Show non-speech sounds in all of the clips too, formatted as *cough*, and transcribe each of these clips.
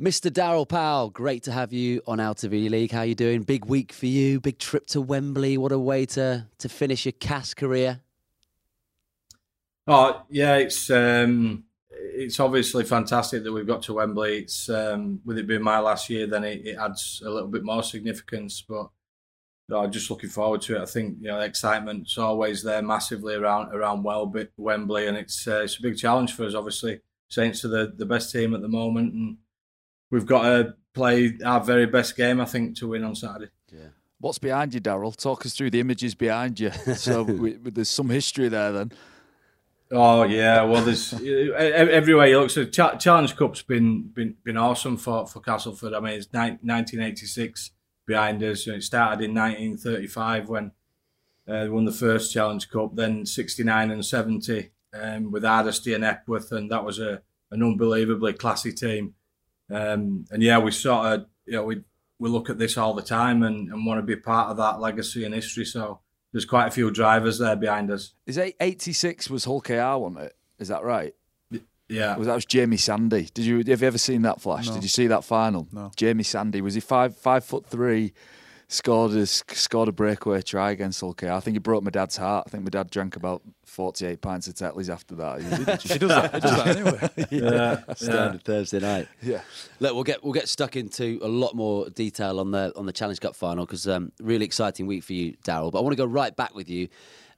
Mr. Daryl Powell, great to have you on Out of League. How you doing? Big week for you. Big trip to Wembley. What a way to to finish your Cas career. Oh yeah, it's um, it's obviously fantastic that we've got to Wembley. It's um, with it being my last year, then it, it adds a little bit more significance. But I'm just looking forward to it. I think you know the excitement's always there massively around around Wembley, and it's uh, it's a big challenge for us. Obviously, Saints are the, the best team at the moment, and we've got to play our very best game, I think, to win on Saturday. Yeah. What's behind you, Daryl? Talk us through the images behind you. *laughs* So we, there's some history there, then. Oh yeah, well, there's *laughs* everywhere you look. So Challenge Cup's been been been awesome for for Castleford. I mean, it's 1986 behind us. It started in 1935 when uh, won the first Challenge Cup. Then 69 and 70 um, with Hardisty and Hepworth, and that was a an unbelievably classy team. Um, and yeah, we sort of, you know, we we look at this all the time and, and want to be part of that legacy and history. So there's quite a few drivers there behind us. Is it 86 was Hull KR, wasn't it? Is that right? Yeah. Was that was Jamie Sandy? Did you have you ever seen that flash? No. Did you see that final? No. Jamie Sandy was he five five foot three? Scored a scored a breakaway try against Hull I think he broke my dad's heart. I think my dad drank about forty eight pints of Tetleys after that. *laughs* He, does that. He does that anyway. *laughs* yeah, yeah. standard Thursday night. Yeah. Look, we'll get we'll get stuck into a lot more detail on the on the Challenge Cup final because um, really exciting week for you, Daryl. But I want to go right back with you.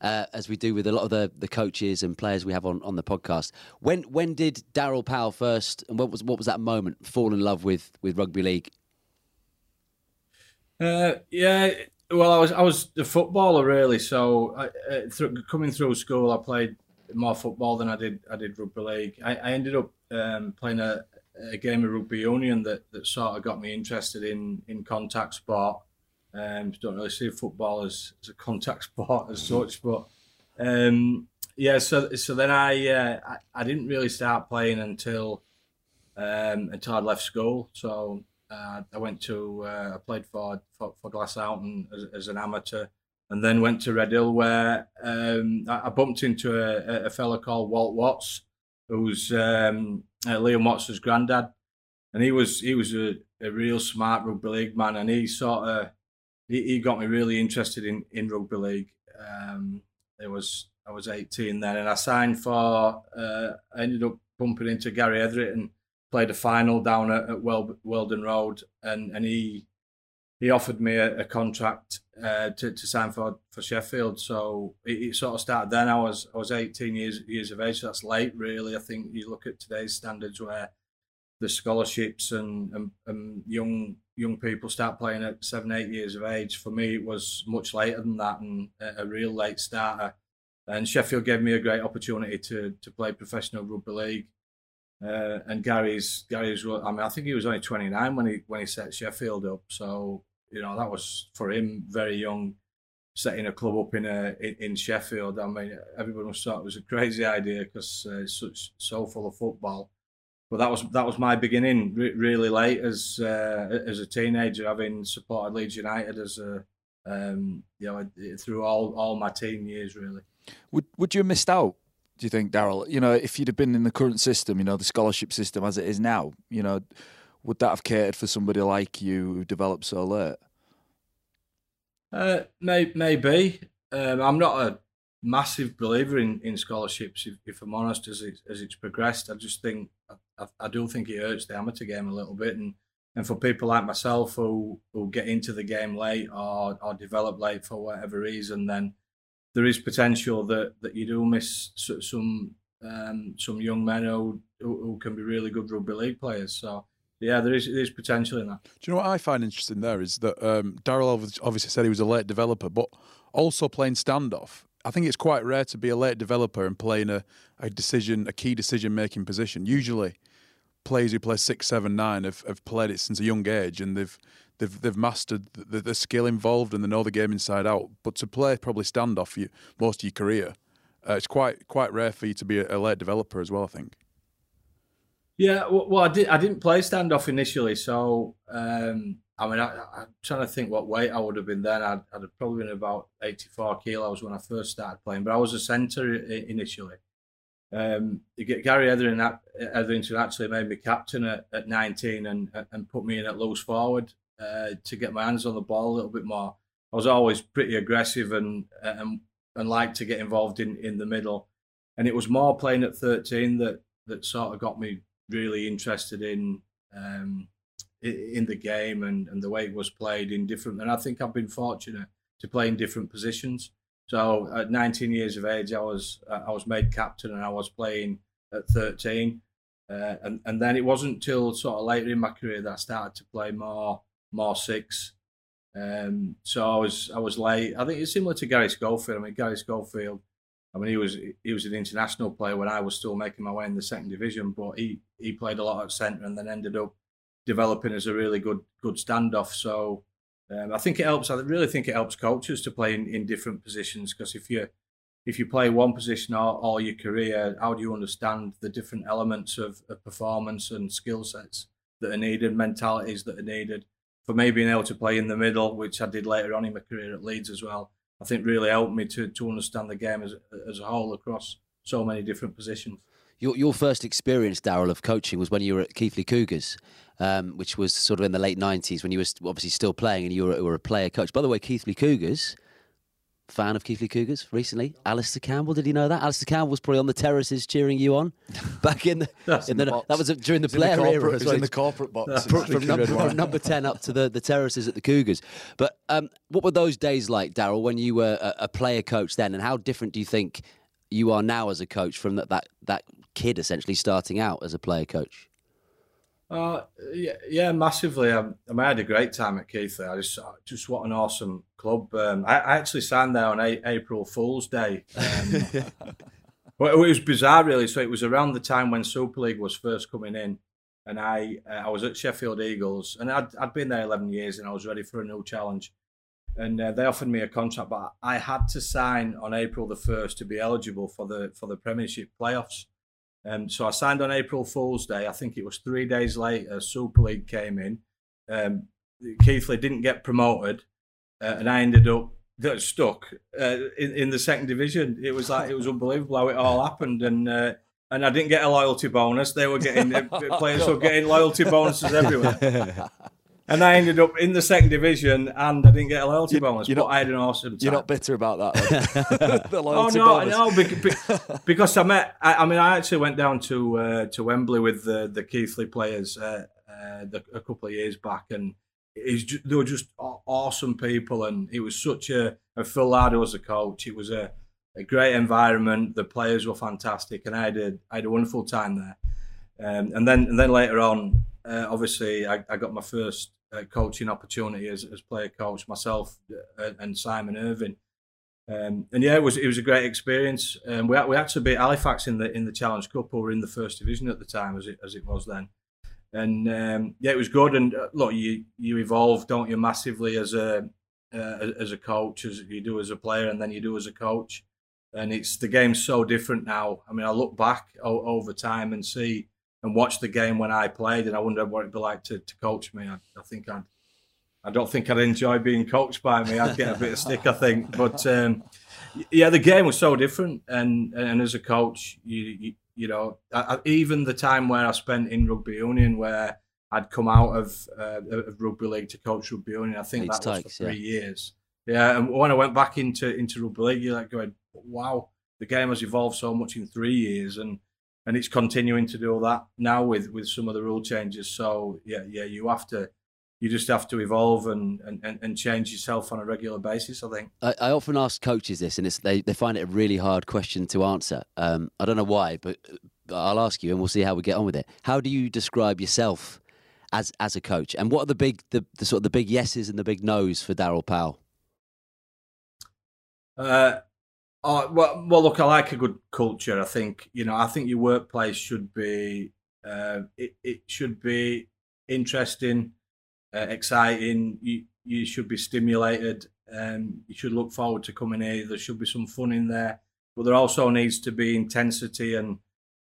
Uh, as we do with a lot of the, the coaches and players we have on, on the podcast. When when did Daryl Powell first, and what was what was that moment, fall in love with with rugby league uh, yeah, well, I was I was a footballer really. So I, uh, th- coming through school, I played more football than I did I did rugby league. I, I ended up um, playing a, a, game of rugby union that, that sort of got me interested in in contact sport. Um, don't really see football as, as a contact *laughs* sport as such, but um, yeah. So so then I, uh, I, I didn't really start playing until um, until I left school. So uh, I went to uh, I played for for, for as, as, an amateur, and then went to Redhill where um, I, I, bumped into a, a fellow called Walt Watts, who's um, uh, Liam Watts' granddad, and he was he was a, a real smart rugby league man, and he sort of he, he got me really interested in in rugby league. Um, it was I was 18 then, and I signed for. Uh, I ended up bumping into Gary Hetherington and played a final down at, at Wheldon Road, and, and he he offered me a, a contract uh, to, to sign for, for Sheffield. So it, it, sort of started then. I was I was 18 years years of age. So that's late, really. I think you look at today's standards where the scholarships and, and, and young young people start playing at seven eight years of age. For me, it was much later than that, and a, a real late starter. And Sheffield gave me a great opportunity to to play professional rugby league. Uh, and Gary's Gary's I mean I think he was only 29 when he when he set Sheffield up. So you know that was for him very young setting a club up in a in, in Sheffield. I mean everyone was thought it was a crazy idea because uh, it's such so full of football. But that was that was my beginning re- really late as uh, as a teenager having supported Leeds United as a um, you know through all all my teen years really. Would would you have missed out do you think, Daryl? You know, if you'd have been in the current system, you know, the scholarship system as it is now, you know, would that have catered for somebody like you who developed so late? Uh, may, maybe. Um, I'm not a massive believer in, in scholarships, if, if I'm honest, as, it, as it's progressed. I just think, I, I do think it hurts the amateur game a little bit. And, and for people like myself who, who get into the game late or, or develop late for whatever reason, then there is potential that, that you do miss some um, some young men who, who can be really good rugby league players. So yeah, there is there is potential in that. Do you know what I find interesting there is that um, Daryl obviously said he was a late developer, but also playing standoff. I think it's quite rare to be a late developer and playing a, a decision, a key decision making position. Usually, players who play six, seven, nine have, have played it since a young age and they've they've they've mastered the, the skill involved and they know the game inside out. But to play probably standoff for you, most of your career, uh, it's quite quite rare for you to be a, a late developer as well. I think. Yeah, well, I did. I didn't play standoff initially, so um, I mean, I, am trying to think what weight I would have been then. I'd, I'd have probably been about 84 kilos when I first started playing, but I was a centre initially. Um, Gary Hetherington actually made me captain at, at 19 and and put me in at loose forward uh, to get my hands on the ball a little bit more. I was always pretty aggressive and and and liked to get involved in, in the middle. And it was more playing at 13 that that sort of got me really interested in um, in the game and, and the way it was played in different. And I think I've been fortunate to play in different positions. So at 19 years of age, I was I was made captain and I was playing at 13. Uh, and and then it wasn't until sort of later in my career that I started to play more more six. Um, so I was I was late. I think it's similar to Gary Schofield. I mean Gary Schofield. I mean he was he was an international player when I was still making my way in the second division, but he he played a lot at centre and then ended up developing as a really good good standoff. So um, I think it helps. I really think it helps coaches to play in, in different positions because if you if you play one position all, all your career, how do you understand the different elements of, of performance and skill sets that are needed, mentalities that are needed? For me, being able to play in the middle, which I did later on in my career at Leeds as well, I think really helped me to, to understand the game as, as a whole across so many different positions. Your, your first experience, Daryl, of coaching was when you were at Keighley Cougars, um, which was sort of in the late 90s when you were obviously still playing and you were, were a player coach. By the way, Keighley Cougars, fan of Keighley Cougars recently. Alastair Campbell, did you know that? Alastair Campbell was probably on the terraces cheering you on *laughs* back in the. *laughs* in the, the that was during the Blair the era. In the corporate box. From, from, number, from, number, 10 up to the, the terraces at the Cougars. But um, what were those days like, Daryl, when you were a, a, player coach then? And how different do you think you are now as a coach from that, that, that kid essentially starting out as a player coach? Uh, yeah, yeah, massively. Um, I, mean, I had a great time at Keighley. I just, just what an awesome club. Um, I, I, actually signed there on a- April Fool's Day. Um, *laughs* well, it was bizarre, really. So it was around the time when Super League was first coming in, and I, uh, I was at Sheffield Eagles, and I'd, I'd been there eleven years, and I was ready for a new challenge. And uh, they offered me a contract, but I had to sign on April the first to be eligible for the for the Premiership playoffs. Um, so I signed on April Fool's Day. I think it was three days later. Super League came in. Um, Keighley didn't get promoted, uh, and I ended up stuck uh, in, in the second division. It was like it was unbelievable how it all happened, and uh, and I didn't get a loyalty bonus. They were getting players were getting loyalty bonuses everywhere. *laughs* and I ended up in the second division, and I didn't get a loyalty you, bonus. But not, I had an awesome time. You're not bitter about that. *laughs* *laughs* the loyalty oh no, bonus. no, *laughs* because I met. I, I, mean, I actually went down to uh, to Wembley with the the Keighley players uh, uh, the, a couple of years back, and just, they were just awesome people, and it was such a, a Phil Larder was a coach. It was a, a great environment. The players were fantastic, and I had a, I had a wonderful time there. Um, and then and then later on, uh, obviously, I, I, got my first uh, coaching opportunity as, as player coach myself uh, and Simon Irving. Um, and yeah, it was it was a great experience. Um, we we to beat Halifax in the in the Challenge Cup, or in the first division at the time, as it as it was then. And um, yeah, it was good. And uh, look, you you evolve, don't you, massively as a uh, as a coach, as you do as a player, and then you do as a coach. And it's the game's so different now. I mean, I look back o- over time and see and watch the game when I played, and I wonder what it'd be like to, to coach me. I, I think I'd, I don't think I'd enjoy being coached by me. I'd get a bit of stick, I think. But um, yeah, the game was so different, and and as a coach, you you, you know, I, even the time where I spent in rugby union, where I'd come out of, uh, of rugby league to coach rugby union, I think that was for three yeah. years. Yeah, and when I went back into into rugby league, you're like going, wow, the game has evolved so much in three years, and and it's continuing to do all that now with with some of the rule changes. So yeah, yeah, you have to. You just have to evolve and, and, and change yourself on a regular basis. I think. I, I often ask coaches this, and they, they find it a really hard question to answer. Um, I don't know why, but I'll ask you, and we'll see how we get on with it. How do you describe yourself as as a coach, and what are the big the, the sort of the big yeses and the big nos for Daryl Powell? Uh, Oh, well, well, look, I like a good culture. I think you know, I think your workplace should be uh, it, it should be interesting, uh, exciting. You you should be stimulated. Um, you should look forward to coming here. There should be some fun in there, but there also needs to be intensity and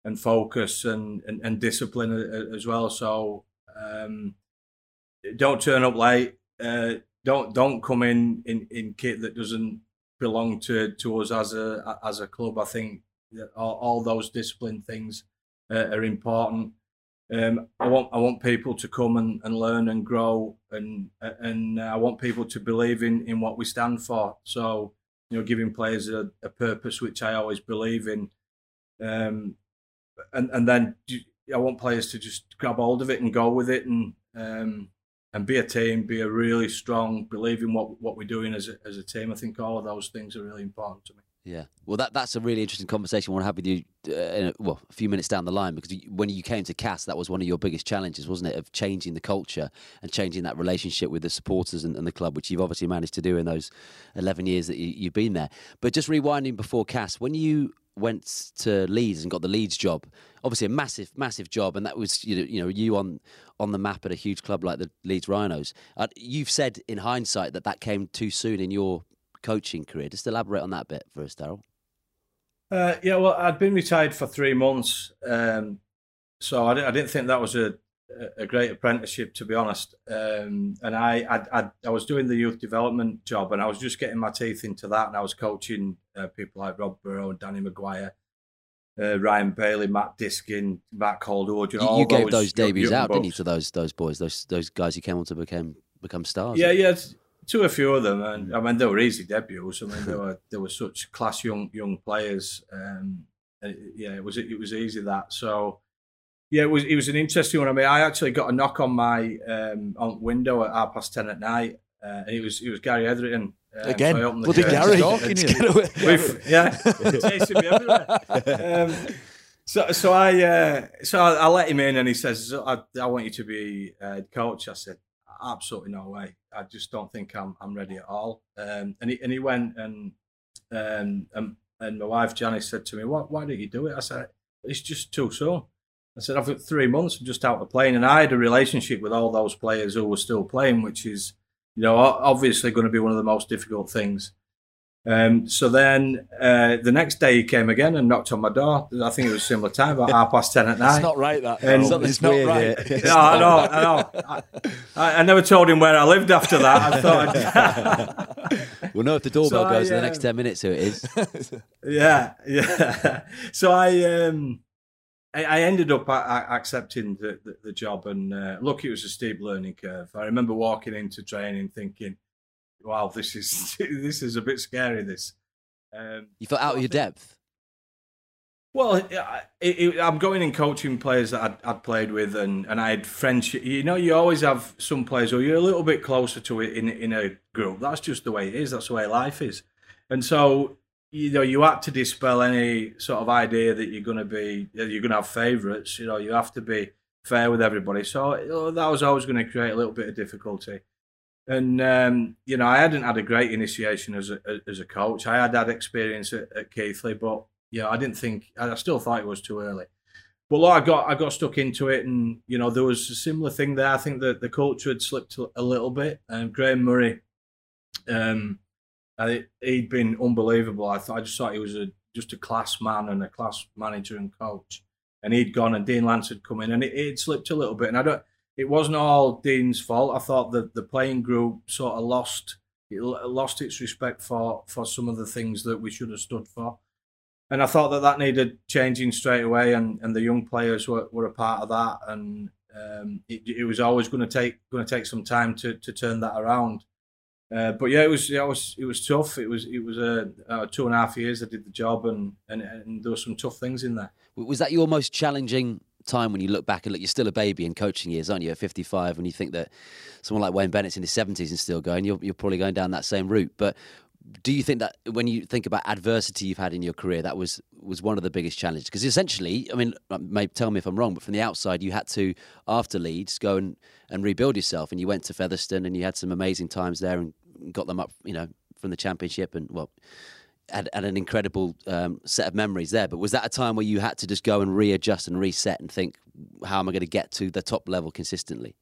and focus and and, and discipline as well. So um, don't turn up late. Uh, don't don't come in in in kit that doesn't belong to to us as a as a club. I think all, all those discipline things uh, are important. Um, I want I want people to come and, and learn and grow, and and I want people to believe in, in what we stand for. So you know, giving players a, a purpose, which I always believe in, um, and and then I want players to just grab hold of it and go with it, and um, and be a team, be a really strong, believe in what what we're doing as a, as a team. I think all of those things are really important to me. Yeah, well, that that's a really interesting conversation I want to have with you. Uh, a, well, a few minutes down the line, because when you came to Cas, that was one of your biggest challenges, wasn't it, of changing the culture and changing that relationship with the supporters and, and the club, which you've obviously managed to do in those eleven years that you, have been there. But just rewinding before Cas, when you went to Leeds and got the Leeds job, obviously a massive, massive job, and that was you know you know you on on the map at a huge club like the Leeds Rhinos. Uh, you've said in hindsight that that came too soon in your coaching career. Just elaborate on that bit for us, Daryl. Uh, yeah, well, I'd been retired for three months, um, so I, I, didn't think that was a, a great apprenticeship, to be honest. Um, and I, I, I, I, was doing the youth development job, and I was just getting my teeth into that, and I was coaching uh, people like Rob Burrow and Danny McGuire. Uh, Ryan Bailey, Matt Diskin, Matt Calderwood. You, know, you, you gave those, those debuts out, didn't you, to those those boys, those those guys who came on to become become stars? Yeah, yeah to a few of them, and I mean they were easy debuts. I mean they *laughs* were they were such class young young players. Um, yeah, it was it was easy that. So yeah, it was it was an interesting one. I mean, I actually got a knock on my um, on window at half past ten at night, uh, and it was it was Gary Hetherington. Um, Again, so bloody Gary, yeah, *laughs* chasing me everywhere. Um, so, so I, uh, so I, I, let him in, and he says, "I, I want you to be uh, coach." I said, "Absolutely no way." I just don't think I'm I'm ready at all. Um, and he and he went and um, and and my wife Janice said to me, "What? Why don't you do it?" I said, "It's just too soon." I said, "I've got three months. I'm just out of playing." And I had a relationship with all those players who were still playing, which is, you know, obviously going to be one of the most difficult things. Um, so then uh, the next day he came again and knocked on my door. I think it was similar time, about half past ten at night. It's not right that. And, no, it's not right. no, I know, I know. *laughs* I, I, never told him where I lived after that. I thought. *laughs* *laughs* we'll know if the doorbell so goes I, in the next ten minutes who it is. yeah, yeah. So I. Um, I, ended up accepting the, the, the job, and uh, look, it was a steep learning curve. I remember walking into training thinking, wow, this is *laughs* this is a bit scary. This. Um, you felt out of your depth. Well, it, it, I'm going and coaching players that I'd, I'd, played with, and, and I had friendship. You know, you always have some players who you're a little bit closer to it in in a group. That's just the way it is. That's the way life is. And so, you know, you have to dispel any sort of idea that you're going to be you're going to have favourites. You know, you have to be fair with everybody. So you know, that was always going to create a little bit of difficulty. And um, you know, I hadn't had a great initiation as a as a coach. I had had experience at, at Keighley, but yeah, I didn't think. I still thought it was too early. But look, I got I got stuck into it, and you know, there was a similar thing there. I think that the culture had slipped a little bit. And um, Graham Murray, um, He'd been unbelievable. I thought I just thought he was a just a class man and a class manager and coach. And he'd gone, and Dean Lance had come in, and it, it slipped a little bit. And I don't it wasn't all Dean's fault. I thought that the playing group sort of lost it lost its respect for for some of the things that we should have stood for. And I thought that that needed changing straight away, and, and the young players were, were a part of that. And um, it, it, was always going to take going to take some time to, to turn that around. Uh, but yeah, it was it was it was tough. It was it was a uh, two and a half years I did the job, and, and and there were some tough things in there. Was that your most challenging time when you look back and look, you're still a baby in coaching years, aren't you? At 55, when you think that someone like Wayne Bennett's in his 70s and still going, you're, you're probably going down that same route. But do you think that when you think about adversity you've had in your career, that was was one of the biggest challenges? Because essentially, I mean, may tell me if I'm wrong, but from the outside, you had to after Leeds go and, and rebuild yourself, and you went to Featherstone, and you had some amazing times there, and got them up, you know, from the Championship, and well, had, had an incredible um, set of memories there. But was that a time where you had to just go and readjust and reset and think, how am I going to get to the top level consistently?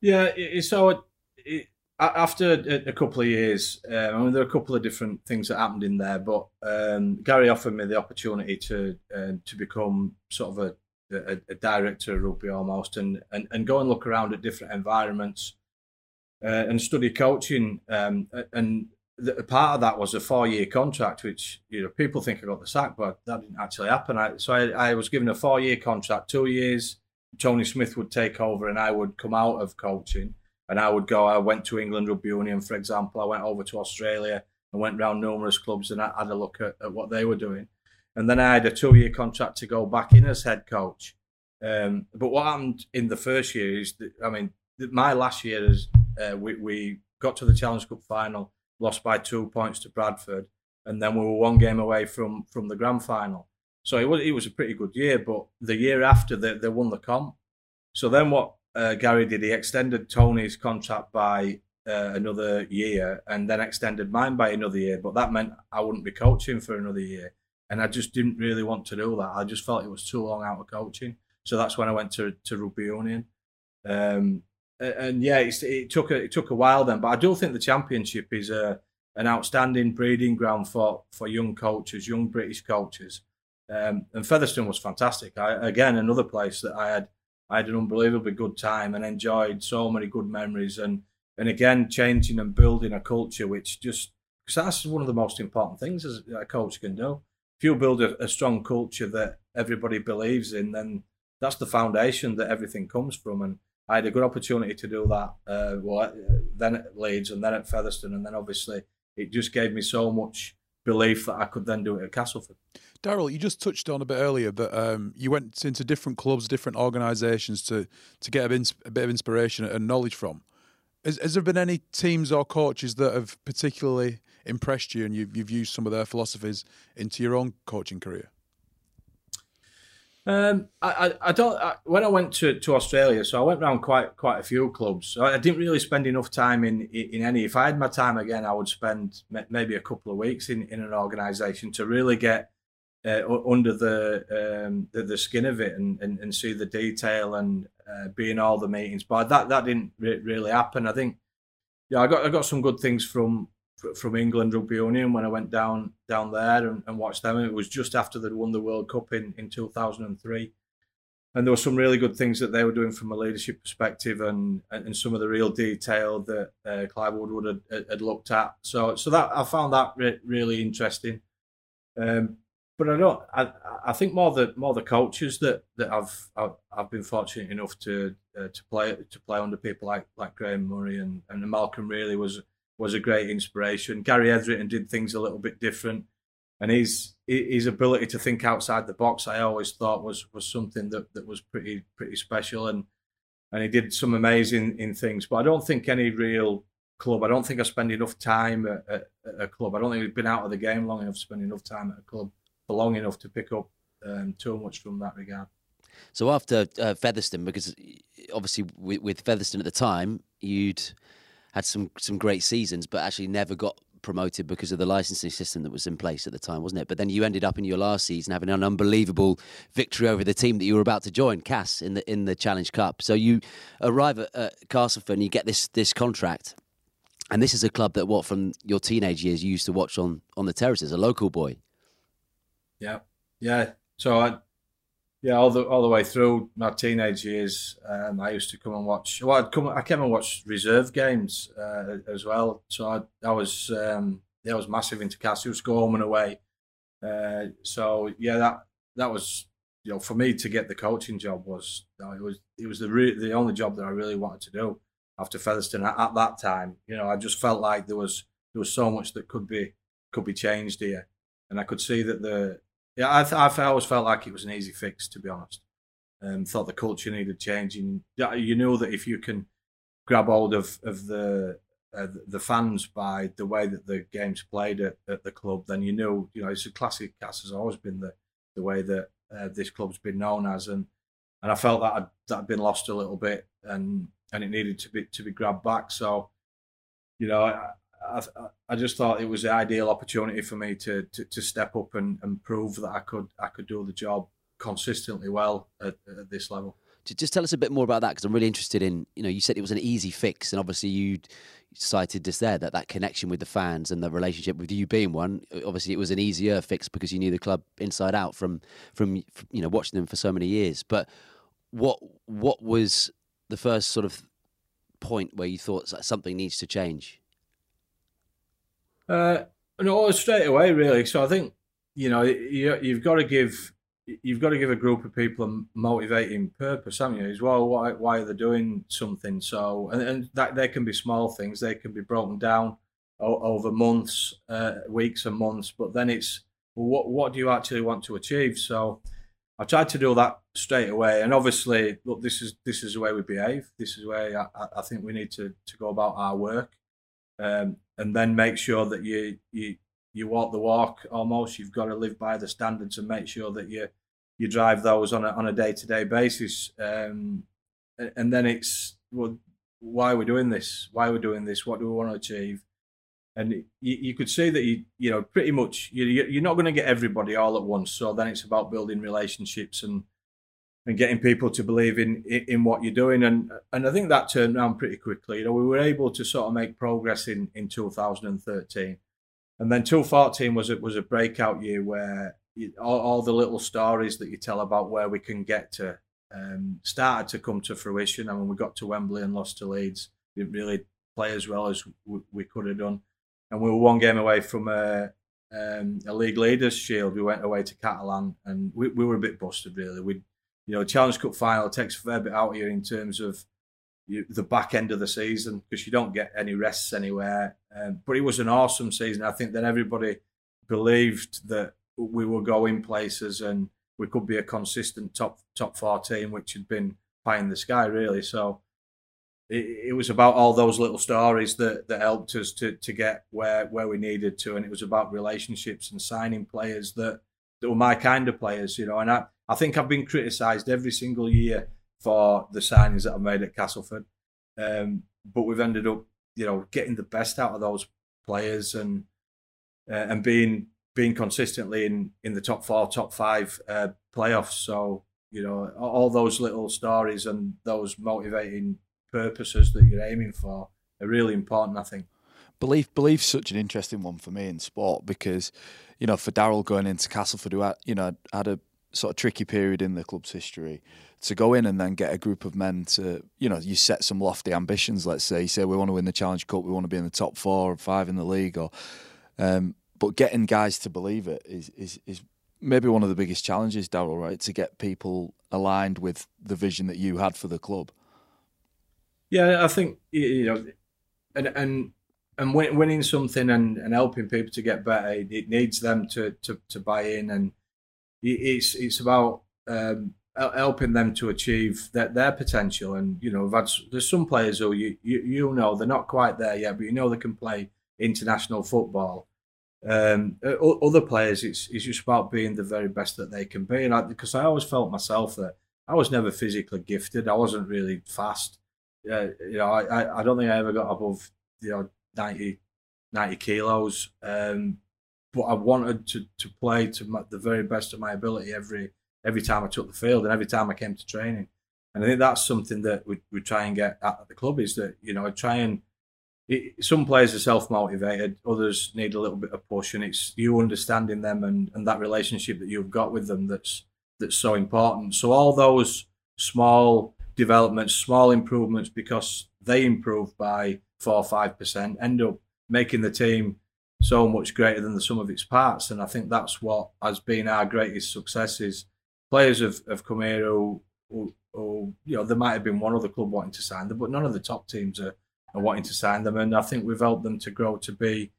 Yeah, so it, it, after a, couple of years, um, I mean, there are a couple of different things that happened in there, but um, Gary offered me the opportunity to uh, to become sort of a, a, a, director of rugby almost, and, and, and go and look around at different environments uh, and study coaching. Um, and the, part of that was a four-year contract, which you know people think I got the sack, but that didn't actually happen. I, so I, I was given a four-year contract, two years. Tony Smith would take over, and I would come out of coaching, and I would go. I went to England Rugby Union, for example. I went over to Australia and went around numerous clubs and I had a look at, at what they were doing. And then I had a two-year contract to go back in as head coach. Um, but what happened in the first year is, that, I mean, my last year is uh, we, we got to the Challenge Cup final lost by two points to Bradford, and then we were one game away from from the grand final. So it was it was a pretty good year. But the year after, they, they won the comp. So then what uh, Gary did, he extended Tony's contract by uh, another year, and then extended mine by another year. But that meant I wouldn't be coaching for another year, and I just didn't really want to do that. I just felt it was too long out of coaching. So that's when I went to to rugby union. Um, and yeah, it took a, it took a while then, but I do think the championship is a an outstanding breeding ground for for young coaches, young British coaches. Um, and Featherstone was fantastic. I, again, another place that I had I had an unbelievably good time and enjoyed so many good memories. And and again, changing and building a culture, which just because that's one of the most important things as a coach can do. If you build a, a strong culture that everybody believes in, then that's the foundation that everything comes from. And I had a good opportunity to do that. Uh, well, then at Leeds and then at Featherstone, and then obviously it just gave me so much belief that I could then do it at Castleford. Daryl, you just touched on a bit earlier that um, you went into different clubs, different organisations to to get a, ins- a, bit of inspiration and knowledge from. Has, has, there been any teams or coaches that have particularly impressed you, and you've, you've used some of their philosophies into your own coaching career? Um, I, I, don't. I, when I went to, to Australia, so I went around quite quite a few clubs. I didn't really spend enough time in in any. If I had my time again, I would spend maybe a couple of weeks in, in an organisation to really get uh, under the, um, the, the skin of it and, and, and see the detail and uh, be in all the meetings. But that that didn't re- really happen. I think yeah, I got I got some good things from from England Rugby Union when I went down down there and, and watched them. It was just after they'd won the World Cup in, in 2003. And there were some really good things that they were doing from a leadership perspective and, and some of the real detail that uh, Clive Woodward had, had, looked at. So so that I found that re- really interesting. Um, but I don't. I, I think more the more the coaches that, that I've, I've, I've been fortunate enough to uh, to play to play under people like like Graham Murray and, and Malcolm really was was a great inspiration. Gary Hetherington did things a little bit different, and his his ability to think outside the box, I always thought was was something that, that was pretty pretty special, and and he did some amazing in things. But I don't think any real club. I don't think I spend enough time at, at, at a club. I don't think we've been out of the game long enough to spend enough time at a club for long enough to pick up um, too much from that regard. So after uh, Featherstone, because obviously with, with Featherstone at the time, you'd had some some great seasons, but actually never got promoted because of the licensing system that was in place at the time, wasn't it? But then you ended up in your last season having an unbelievable victory over the team that you were about to join, Cass, in the in the Challenge Cup. So you arrive at, at Castleford and you get this this contract. And this is a club that, what, from your teenage years, you used to watch on on the terraces, a local boy. Yeah, yeah. So I yeah, all the all the way through my teenage years, um, I used to come and watch. Well, I'd come. I came and watch reserve games uh, as well. So I, I was, um, yeah, I was massive into Castles, go home and away. Uh, so yeah, that that was, you know, for me to get the coaching job was, you know, it was it was the re- the only job that I really wanted to do after Featherstone at, at that time. You know, I just felt like there was there was so much that could be could be changed here, and I could see that the yeah, I, th- I always felt like it was an easy fix, to be honest. Um, thought the culture needed changing. You know that if you can grab hold of of the uh, the fans by the way that the game's played at, at the club, then you know, you know, it's a classic. Cass has always been the the way that uh, this club's been known as, and and I felt that had, that had been lost a little bit, and and it needed to be to be grabbed back. So, you know, I, I, I just thought it was the ideal opportunity for me to, to, to step up and, and prove that I could I could do the job consistently well at, at this level. Just tell us a bit more about that because I'm really interested in. You know, you said it was an easy fix, and obviously you cited just there that that connection with the fans and the relationship with you being one. Obviously, it was an easier fix because you knew the club inside out from from, you know watching them for so many years. But what what was the first sort of point where you thought something needs to change? Uh, no, straight away, really. So I think you know you, you've got to give you've got to give a group of people a motivating purpose, haven't you? As well, why why are they doing something? So and, and that they can be small things, they can be broken down over months, uh, weeks, and months. But then it's what what do you actually want to achieve? So I tried to do that straight away, and obviously, look, this is this is the way we behave. This is way I, I think we need to to go about our work, um, and then make sure that you you you walk the walk almost. You've got to live by the standards and make sure that you you drive those on a on a day to day basis. Um, and then it's well, why are we doing this? Why are we doing this? What do we want to achieve? And you, you could see that you you know pretty much you you're not going to get everybody all at once. So then it's about building relationships and and getting people to believe in in what you're doing. And and I think that turned around pretty quickly. You know, we were able to sort of make progress in in 2013 and then 2014 was a, was a breakout year where you, all, all, the little stories that you tell about where we can get to um, started to come to fruition. And when we got to Wembley and lost to Leeds, we didn't really play as well as we, we could have done. And we were one game away from a, um, a league leaders shield. We went away to Catalan, and we, we were a bit busted really. We, you know, Challenge Cup final takes a fair bit out here in terms of you, the back end of the season because you don't get any rests anywhere. Um, but it was an awesome season. I think that everybody believed that we were going places and we could be a consistent top top four team, which had been pie in the sky really. So it, it, was about all those little stories that, that helped us to, to get where where we needed to, and it was about relationships and signing players that that were my kind of players, you know. And I I think I've been criticised every single year for the signings that I've made at Castleford. Um, but we've ended up, you know, getting the best out of those players and uh, and being being consistently in in the top four, top five uh, playoffs. So you know, all those little stories and those motivating purposes that you're aiming for are really important. I think. Belief, belief's such an interesting one for me in sport because, you know, for Daryl going into Castleford, who had, you know had a sort of tricky period in the club's history, to go in and then get a group of men to, you know, you set some lofty ambitions. Let's say, you say we want to win the Challenge Cup, we want to be in the top four or five in the league, or, um, but getting guys to believe it is is is maybe one of the biggest challenges, Daryl. Right, to get people aligned with the vision that you had for the club. Yeah, I think you know, and and and winning something and, and helping people to get better, it needs them to to, to buy in, and it's it's about um, helping them to achieve their, their potential. And you know, had, there's some players who you, you you know they're not quite there yet, but you know they can play international football. Um, other players, it's it's just about being the very best that they can be. And I, because I always felt myself that I was never physically gifted. I wasn't really fast. Uh, you know, I, I don't think I ever got above you know 90, 90 kilos. Um, but I wanted to, to play to my, the very best of my ability every every time I took the field and every time I came to training. And I think that's something that we, we try and get at the club is that, you know, I try and it, some players are self motivated, others need a little bit of push, and it's you understanding them and, and that relationship that you've got with them that's that's so important. So all those small developments, small improvements, because they improve by four or five percent, end up making the team so much greater than the sum of its parts. And I think that's what has been our greatest success is players have, have come here who, who, who, you know, there might have been one other club wanting to sign them, but none of the top teams are, are wanting to sign them. And I think we've helped them to grow to be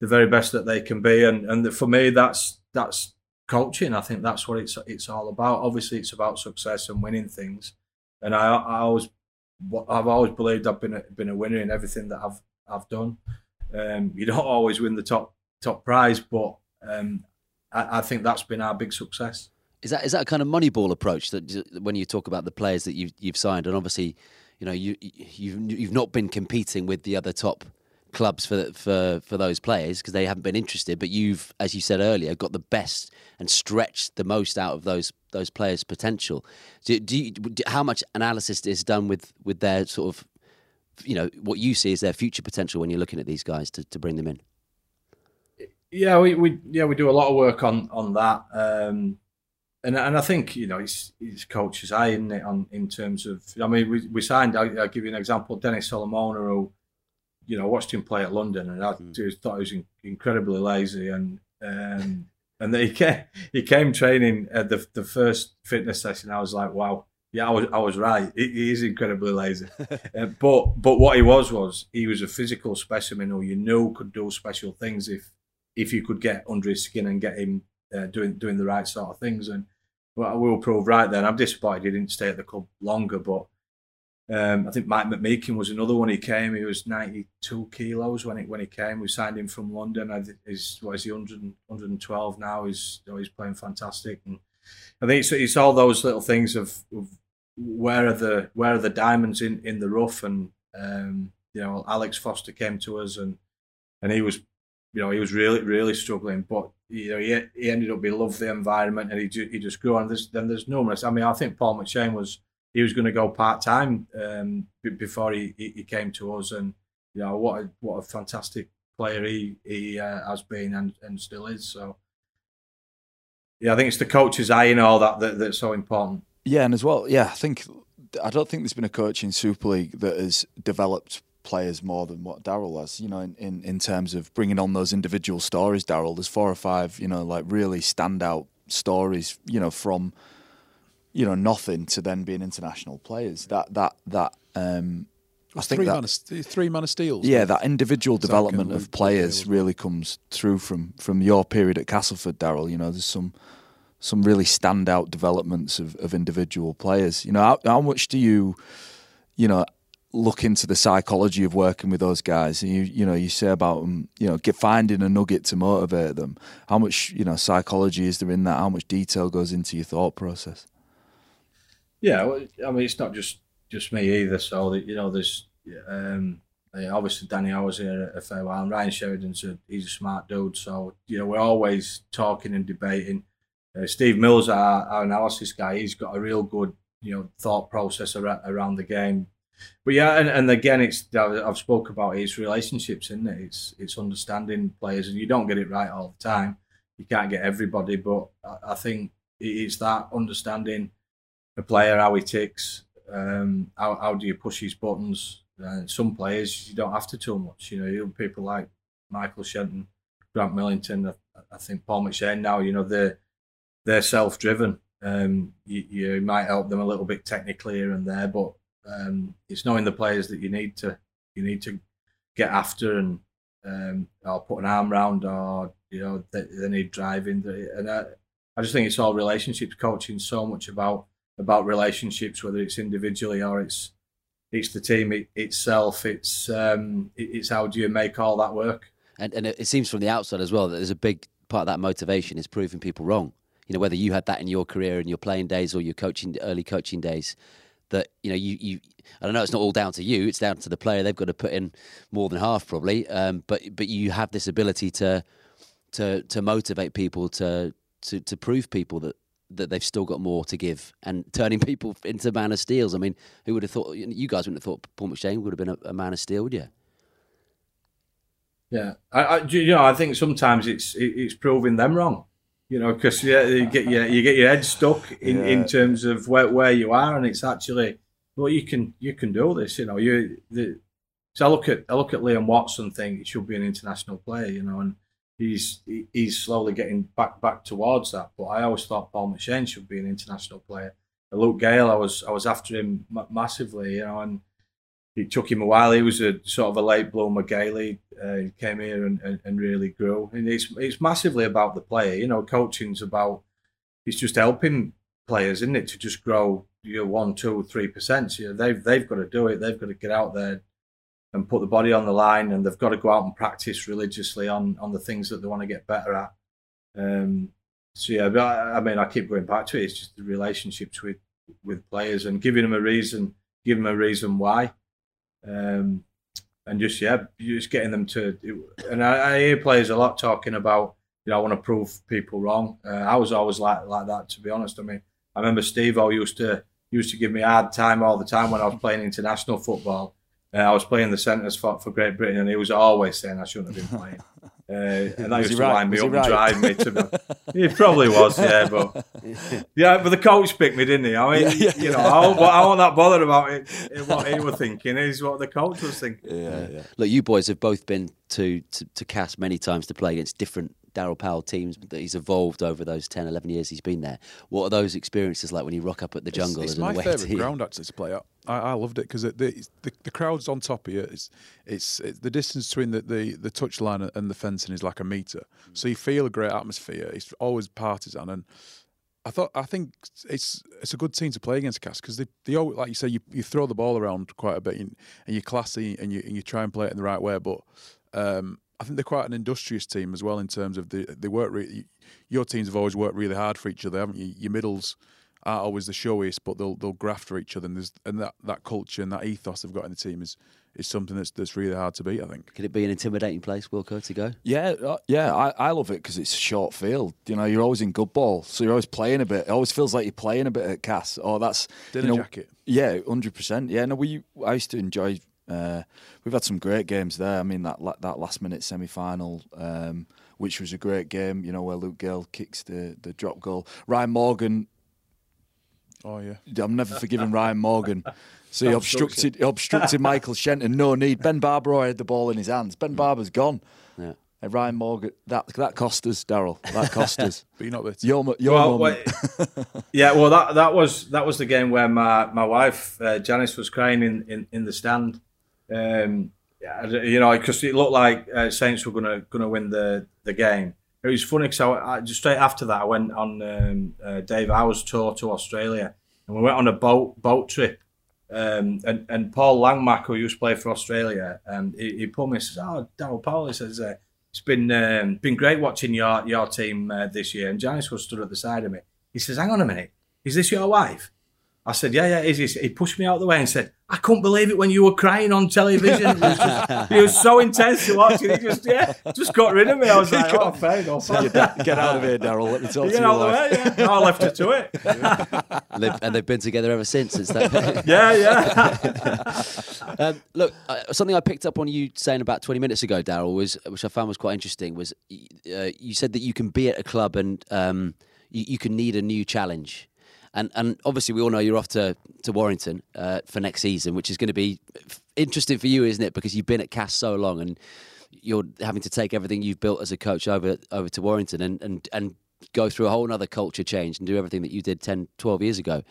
the very best that they can be. And and for me, that's that's coaching. I think that's what it's it's all about. Obviously, it's about success and winning things. And I, I always, I've always believed I've been a, been a winner in everything that I've I've done. Um, you don't always win the top top prize, but um, I, I think that's been our big success. Is that is that a kind of Moneyball approach that when you talk about the players that you've you've signed, and obviously, you know, you you've you've not been competing with the other top clubs for for for those players because they haven't been interested, but you've, as you said earlier, got the best and stretched the most out of those those players' potential. Do, do, you, how much analysis is done with with their sort of, you know, what you see as their future potential when you're looking at these guys to, to bring them in? Yeah, we, we yeah we do a lot of work on on that. Um, and and I think you know he's he's coach's eye in it on in terms of I mean we we signed I'll, I'll give you an example Dennis Solomona who you know, watched him play at London, and I mm. thought he was incredibly lazy, and um, and then he came, he came training at the the first fitness session. I was like, wow, yeah, I was I was right. He, he is incredibly lazy, *laughs* uh, but but what he was was he was a physical specimen who you know could do special things if if you could get under his skin and get him uh, doing doing the right sort of things. And well, we will prove right then. I'm disappointed he didn't stay at the club longer, but um, I think Mike McMeeken was another one. He came. He was 92 kilos when he when he came. We signed him from London. I he's what is he 100, 112 now? He's know, he's playing fantastic. And I think it's, it's all those little things of, of, where are the where are the diamonds in, in the rough. And um, you know, Alex Foster came to us and and he was you know he was really really struggling, but you know he, he ended up he loved the environment and he he just grew. And there's, then there's no numerous. I mean, I think Paul McShane was he was going to go part time um, before he, he came to us, and you know what a, what a fantastic player he he uh, has been and, and still is. So yeah, I think it's the coach's eye and all that, that that's so important. Yeah, and as well, yeah, I think I don't think there's been a coach in Super League that has developed players more than what Daryl has. You know, in, in, in terms of bringing on those individual stories, Daryl. There's four or five, you know, like really standout stories. You know, from you know nothing to then being international players. That that that um, I think three that, man of, three man of steels. Yeah, that individual development of players really comes through from from your period at Castleford, Daryl. You know, there's some some really standout developments of, of individual players. You know, how, how much do you, you know, look into the psychology of working with those guys? And you you know, you say about them, you know, get finding a nugget to motivate them. How much you know psychology is there in that? How much detail goes into your thought process? Yeah, well, I mean, it's not just just me either. So that you know, there's um, obviously Danny I was here a fair while, and Ryan Sheridan's a he's a smart dude. So you know, we're always talking and debating. Uh, Steve Mills, our, our analysis guy, he's got a real good you know thought process around, around the game. But yeah, and, and again, it's I've spoke about it's relationships, isn't it? It's it's understanding players, and you don't get it right all the time. You can't get everybody, but I, I think it's that understanding the player, how he ticks, um, how, how do you push his buttons. And some players you don't have to too much. You know, people like Michael Shenton, Grant Millington. I, I think Paul McShane now. You know, they're they're self-driven. Um, you, you, might help them a little bit technically here and there, but um, it's knowing the players that you need to you need to get after and um, or put an arm around, or you know they, they need driving. And I, I just think it's all relationships coaching so much about about relationships, whether it's individually or it's it's the team it, itself. It's um, it, it's how do you make all that work? And and it seems from the outside as well that there's a big part of that motivation is proving people wrong. You know, whether you had that in your career in your playing days or your coaching early coaching days, that you know you you I don't know it's not all down to you. It's down to the player. They've got to put in more than half probably. Um, but but you have this ability to to to motivate people to to to prove people that that they've still got more to give and turning *laughs* people into man of steels. I mean, who would have thought? You guys wouldn't have thought Paul McShane would have been a, a man of steel, would you? Yeah, I, I, you know, I think sometimes it's it's proving them wrong. You know, because yeah, you get your you get your head stuck in, yeah. in terms of where, where you are, and it's actually well, you can you can do this. You know, you the, so I look at I look at Liam Watson, think he should be an international player. You know, and he's he's slowly getting back back towards that. But I always thought Paul McShane should be an international player. Luke Gale, I was I was after him massively, you know, and it took him a while. He was a sort of a late bloomer. Gailey uh, he came here and, and, and, really grew. And it's it's massively about the player, you know. Coaching's about it's just helping players, isn't it, to just grow you know, one, two, three percent. You know, they've they've got to do it. They've got to get out there, and put the body on the line, and they've got to go out and practice religiously on on the things that they want to get better at. Um, so yeah, I, I, mean, I keep going back to it. It's just the relationships with with players and giving them a reason, giving them a reason why, um, and just yeah, just getting them to. And I, I, hear players a lot talking about, you know, I want to prove people wrong. Uh, I was always like like that, to be honest. I mean, I remember Steve O used to used to give me a hard time all the time when I was playing international football uh, I was playing the centres for, for Great Britain, and he was always saying I shouldn't have been playing. *laughs* Uh, and that Was used he to right? wind me Was up he and right? drive me to. he probably was, yeah, but *laughs* yeah, but the coach picked me, didn't he? I mean, Yeah, yeah, you know, I, won't- I wasn't that bothered about it. What he was thinking is what the coach was thinking. Yeah, yeah. Look, you boys have both been to, to, to Cass many times to play against different Daryl Powell teams that he's evolved over those 10, 11 years he's been there. What are those experiences like when you rock up at the jungle It's, it's my favourite ground actually to play at. I, I loved it because the, the the crowd's on top of you. It's it's, it's the distance between the, the, the touchline and the fencing is like a meter, so you feel a great atmosphere. It's always partisan, and I thought I think it's it's a good team to play against Cas because they, they always, like you say you, you throw the ball around quite a bit and, and you're classy and you and you try and play it in the right way, but. Um, I think they're quite an industrious team as well in terms of the they work. Really, your teams have always worked really hard for each other, haven't you? Your middles aren't always the showiest, but they'll they'll graft for each other, and there's and that, that culture and that ethos they've got in the team is is something that's that's really hard to beat. I think. Could it be an intimidating place, Wilco, to go? Yeah, uh, yeah, I, I love it because it's short field. You know, you're always in good ball, so you're always playing a bit. It always feels like you're playing a bit at Cas. Oh, that's Dinner you know, jacket. Yeah, hundred percent. Yeah, no, we I used to enjoy. Uh, we've had some great games there. I mean that that last minute semi final, um, which was a great game. You know where Luke Gale kicks the the drop goal. Ryan Morgan Oh yeah. I'm never forgiving Ryan Morgan. *laughs* So he obstructed, obstructed Michael Shenton. No need. Ben Barber had the ball in his hands. Ben Barber's gone. Yeah. And Ryan Morgan, that that cost us, Daryl. That cost *laughs* us. But you're not there. Your, your Well, moment. wait- yeah, well, that that was that was the game where my my wife uh, Janice was crying in in, in the stand. Um, yeah, you know, because it looked like uh, Saints were gonna gonna win the the game. It was funny because I, I, just straight after that I went on um, uh, Dave Howe's tour to Australia, and we went on a boat boat trip. Um, and, and Paul Langmack, who used to play for Australia, um, he, he pulled me and says, "Oh, Daryl Powell," he says, uh, "It's been um, been great watching your your team uh, this year." And Janice was stood at the side of me. He says, "Hang on a minute, is this your wife?" I said, "Yeah, yeah, it is." He pushed me out of the way and said, "I couldn't believe it when you were crying on television. It was, just, it was so intense to watch. And he just, yeah, just got rid of me. I was *laughs* like, oh, fair enough. Get, out- get out of here, Daryl. Let me talk to Get you. out of the way, yeah. I left it to it. *laughs* And they've, and they've been together ever since. Since that. *laughs* Yeah, yeah. Um, look, uh, something I picked up on you saying about 20 minutes ago, Daryl, was which I found was quite interesting. Was uh, you said that you can be at a club and um, you, you can need a new challenge, and and obviously we all know you're off to to Warrington uh, for next season, which is going to be interesting for you, isn't it? Because you've been at Cas so long and you're having to take everything you've built as a coach over over to Warrington and and and go through a whole other culture change and do everything that you did 10, 12 years ago.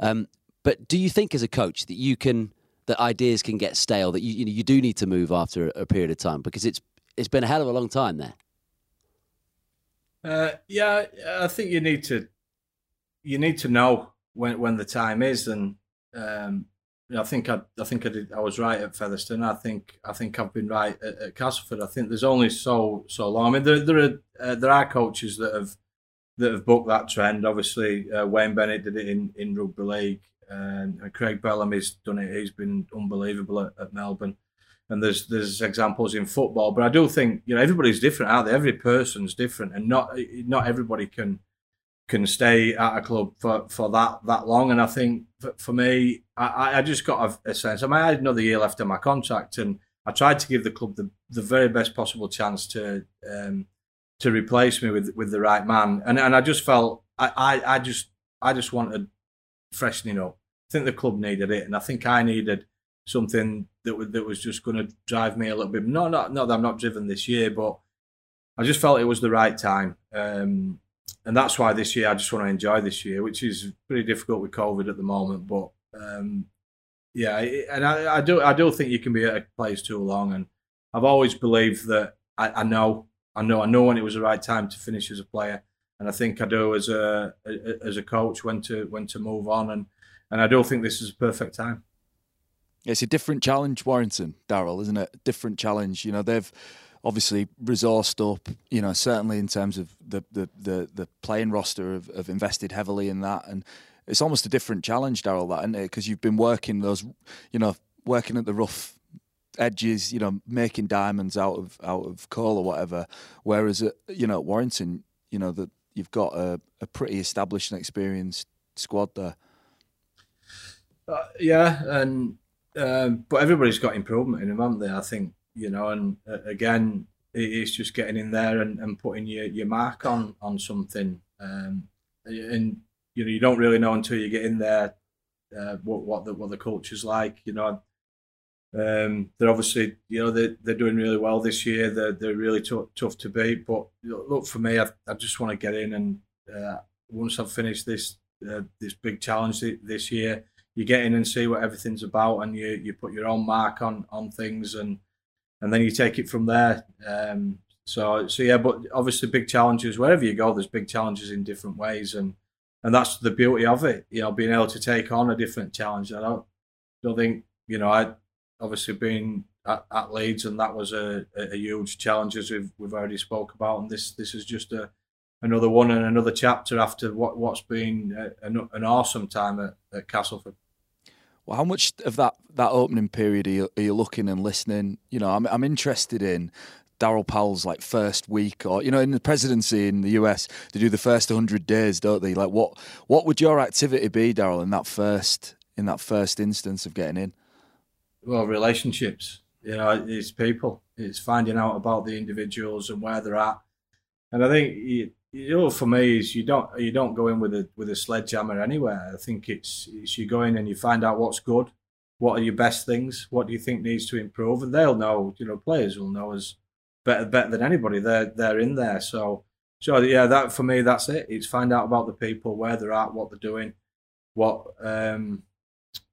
Um, but do you think as a coach that you can that ideas can get stale that you you, know, you do need to move after a, a period of time because it's it's been a hell of a long time there. Uh, yeah, I think you need to you need to know when when the time is, and um, I think I, I think I did I was right at Featherstone. I think I think I've been right at, at Castleford. I think there's only so so long. I mean, there there are uh, there are coaches that have that have booked that trend. Obviously, uh, Wayne Bennett did it in in rugby league, and Craig Bellamy's done it. He's been unbelievable at, at Melbourne and there's there's examples in football. But I do think you know everybody's different, aren't they? Every person's different, and not not everybody can can stay at a club for, for that that long. And I think for, for me, I, I just got a, a sense. I mean, I had another year left on my contract, and I tried to give the club the, the very best possible chance to um, to replace me with with the right man. And and I just felt I, I, I just I just wanted freshening up. I think the club needed it, and I think I needed something that was, that was just going to drive me a little bit. No, not not that I'm not driven this year, but I just felt it was the right time, um, and that's why this year I just want to enjoy this year, which is pretty difficult with COVID at the moment. But um, yeah, and I, I do I do think you can be at a place too long, and I've always believed that I, I know I know I know when it was the right time to finish as a player, and I think I do as a as a coach when to when to move on, and and I don't think this is a perfect time. It's a different challenge, Warrington, Daryl, isn't it? Different challenge. You know, they've obviously resourced up, you know, certainly in terms of the the, the, the playing roster have, have invested heavily in that. And it's almost a different challenge, Daryl, that, isn't it? Because you've been working those, you know, working at the rough edges, you know, making diamonds out of out of coal or whatever. Whereas, at, you know, at Warrington, you know, that you've got a, a pretty established and experienced squad there. Uh, yeah, and um, but everybody's got improvement in them, haven't they? I think you know, and uh, again, it's just getting in there and, and putting your, your mark on on something. Um, and you know you don't really know until you get in there uh, what what the what the culture's like. You know, um, they're obviously you know they they're doing really well this year. They're they're really t- tough to beat. But look for me, I, I just want to get in and uh, once I've finished this uh, this big challenge this year, you get in and see what everything's about, and you you put your own mark on on things, and and then you take it from there. Um, so so yeah, but obviously big challenges wherever you go. There's big challenges in different ways, and and that's the beauty of it. You know, being able to take on a different challenge. I don't don't think you know I obviously been at, at Leeds, and that was a, a, huge challenge as we've we've already spoke about, and this this is just a another one and another chapter after what what's been a, an, an awesome time at, at Castleford. Well, how much of that, that opening period are you, are you looking and listening? You know, I'm I'm interested in Daryl Powell's like first week, or you know, in the presidency in the US, they do the first 100 days, don't they? Like, what what would your activity be, Daryl, in that first in that first instance of getting in? Well, relationships. You know, it's people. It's finding out about the individuals and where they're at. And I think you, know, for me, is you don't you don't go in with a with a sledgehammer anywhere. I think it's, it's you go in and you find out what's good, what are your best things, what do you think needs to improve, and they'll know. You know, players will know as better better than anybody. They're they're in there. So so yeah, that for me that's it. It's find out about the people, where they're at, what they're doing, what um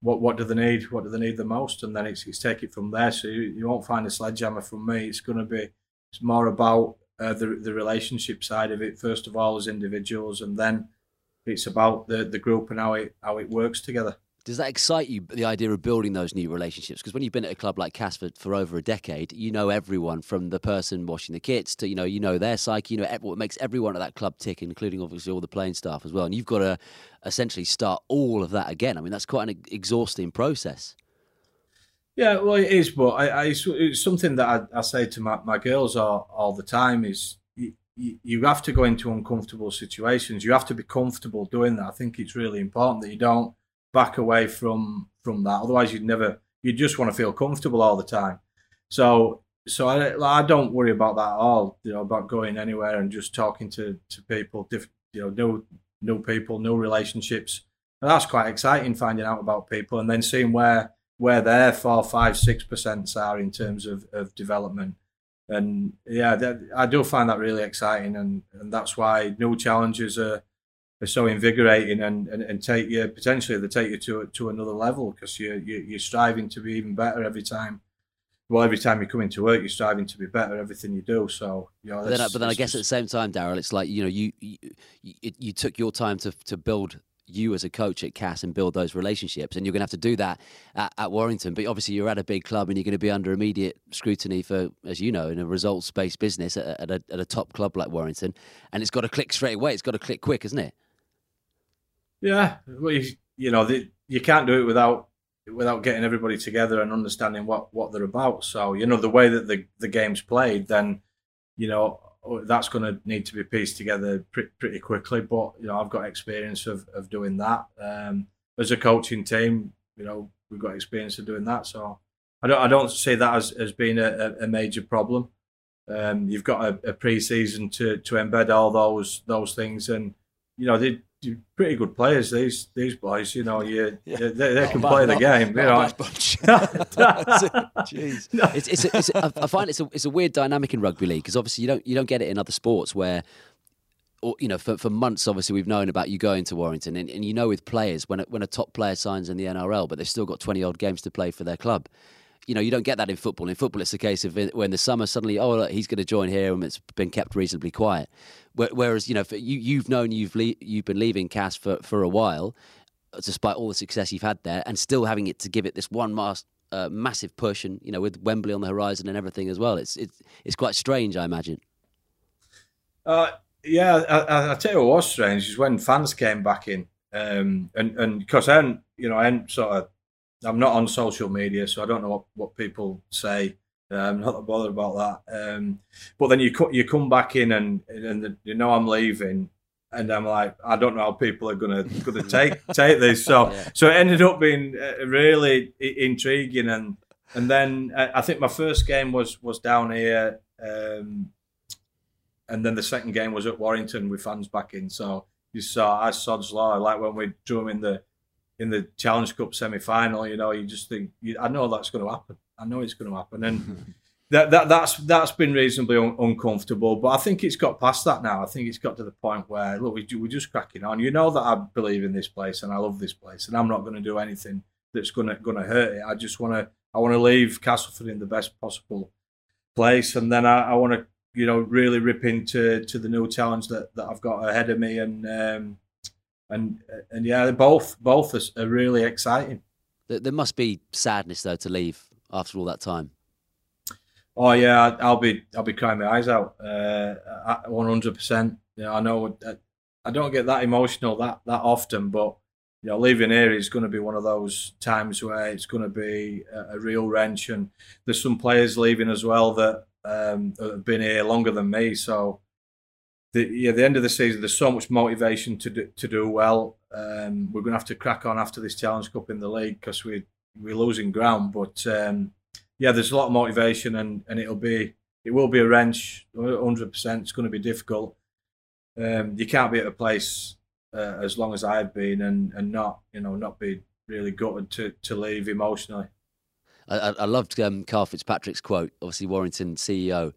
what what do they need, what do they need the most, and then it's, it's take it from there. So you, you won't find a sledgehammer from me. It's going to be it's more about uh, the the relationship side of it first of all as individuals, and then it's about the the group and how it how it works together. Does that excite you, the idea of building those new relationships? Because when you've been at a club like Castleford for over a decade, you know everyone from the person washing the kits to, you know, you know their psyche, you know what makes everyone at that club tick, including obviously all the playing staff as well. And you've got to essentially start all of that again. I mean, that's quite an exhausting process. Yeah, well, it is, but I, I it's something that I, I, say to my, my girls all, all the time is you, you have to go into uncomfortable situations. You have to be comfortable doing that. I think it's really important that you don't back away from from that. Otherwise, you'd never. You just want to feel comfortable all the time. So so I, I don't worry about that at all. You know about going anywhere and just talking to to people, diff, you know, new new people, new relationships. And that's quite exciting finding out about people and then seeing where where their four, five, six percent are in terms of, of development. And yeah, that, I do find that really exciting, and, and that's why new challenges are are so invigorating and, and, and take you potentially they take you to to another level because you, you you're striving to be even better every time. Well, every time you come into work, you're striving to be better everything you do. So, you know, but then, but then I guess at the same time, Daryl, it's like you know, you, you you took your time to to build you as a coach at Cas and build those relationships. And you're going to have to do that at, at, Warrington. But obviously, you're at a big club and you're going to be under immediate scrutiny for, as you know, in a results based business at, at, a, at, a, top club like Warrington. And it's got to click straight away. It's got to click quick, isn't it? Yeah, well, you, you know, the, you can't do it without without getting everybody together and understanding what what they're about. So you know, the way that the the game's played, then you know that's going to need to be pieced together pretty, pretty quickly. But you know, I've got experience of of doing that um, as a coaching team. You know, we've got experience of doing that, so I don't I don't see that as as being a, a major problem. Um, you've got a, a pre-season to to embed all those those things, and you know they pretty good players. These these boys, you know, you *laughs* yeah. they, they can play the game. You know, *laughs* jeez, it's it's, a, it's a, I find it's a it's a weird dynamic in rugby league because obviously you don't you don't get it in other sports where. Or, you know, for, for months, obviously, we've known about you going to Warrington, and, and you know, with players, when a, when a top player signs in the NRL, but they've still got twenty odd games to play for their club, you know, you don't get that in football. In football, it's a case of when the summer suddenly, oh, look, he's going to join here, and it's been kept reasonably quiet. Whereas, you know, you you've known you've le- you've been leaving Cas for for a while, despite all the success you've had there, and still having it to give it this one mass, uh, massive push, and you know, with Wembley on the horizon and everything as well. It's it's it's quite strange, I imagine. Uh, yeah, I, I, tell you what was strange is when fans came back in, um, and and because I hadn't, you know, I hadn't sort of I'm not on social media, so I don't know what, what people say. Uh, I'm not bothered about that. Um, but then you you come back in and and you know I'm leaving, and I'm like I don't know how people are gonna gonna take *laughs* take this. So yeah. so it ended up being uh, really intriguing, and and then uh, I think my first game was was down here Um, and then the second game was at Warrington with fans back in. So you saw as Sod's Law, like when we drew him in the in the Challenge Cup semi final. You know, you just think, you, I know that's going to happen. I know it's going to happen, and *laughs* that, that that's that's been reasonably un- uncomfortable. But I think it's got past that now. I think it's got to the point where look, we, we're just cracking on. You know that I believe in this place and I love this place, and I'm not going to do anything that's going to going to hurt it. I just want to I want to leave Castleford in the best possible place, and then I, I want to you know really rip into to the new challenge that, that I've got ahead of me, and um, and and yeah, both both are, are really exciting. There must be sadness though to leave after all that time. Oh yeah, I'll be I'll be crying my eyes out. Uh, one hundred percent. Yeah, I know. I don't get that emotional that that often, but you know, leaving here is going to be one of those times where it's going to be a, a real wrench. And there's some players leaving as well that um, have been here longer than me. So, the, yeah, the end of the season, there's so much motivation to do, to do well. Um, we're going to have to crack on after this Challenge Cup in the league because we we're losing ground. But um, yeah, there's a lot of motivation, and, and it'll be it will be a wrench, 100. percent It's going to be difficult. Um, you can't be at a place uh, as long as I've been, and, and not you know not be really gutted to to leave emotionally. I, I loved um, Karl Fitzpatrick's quote, obviously Warrington CEO,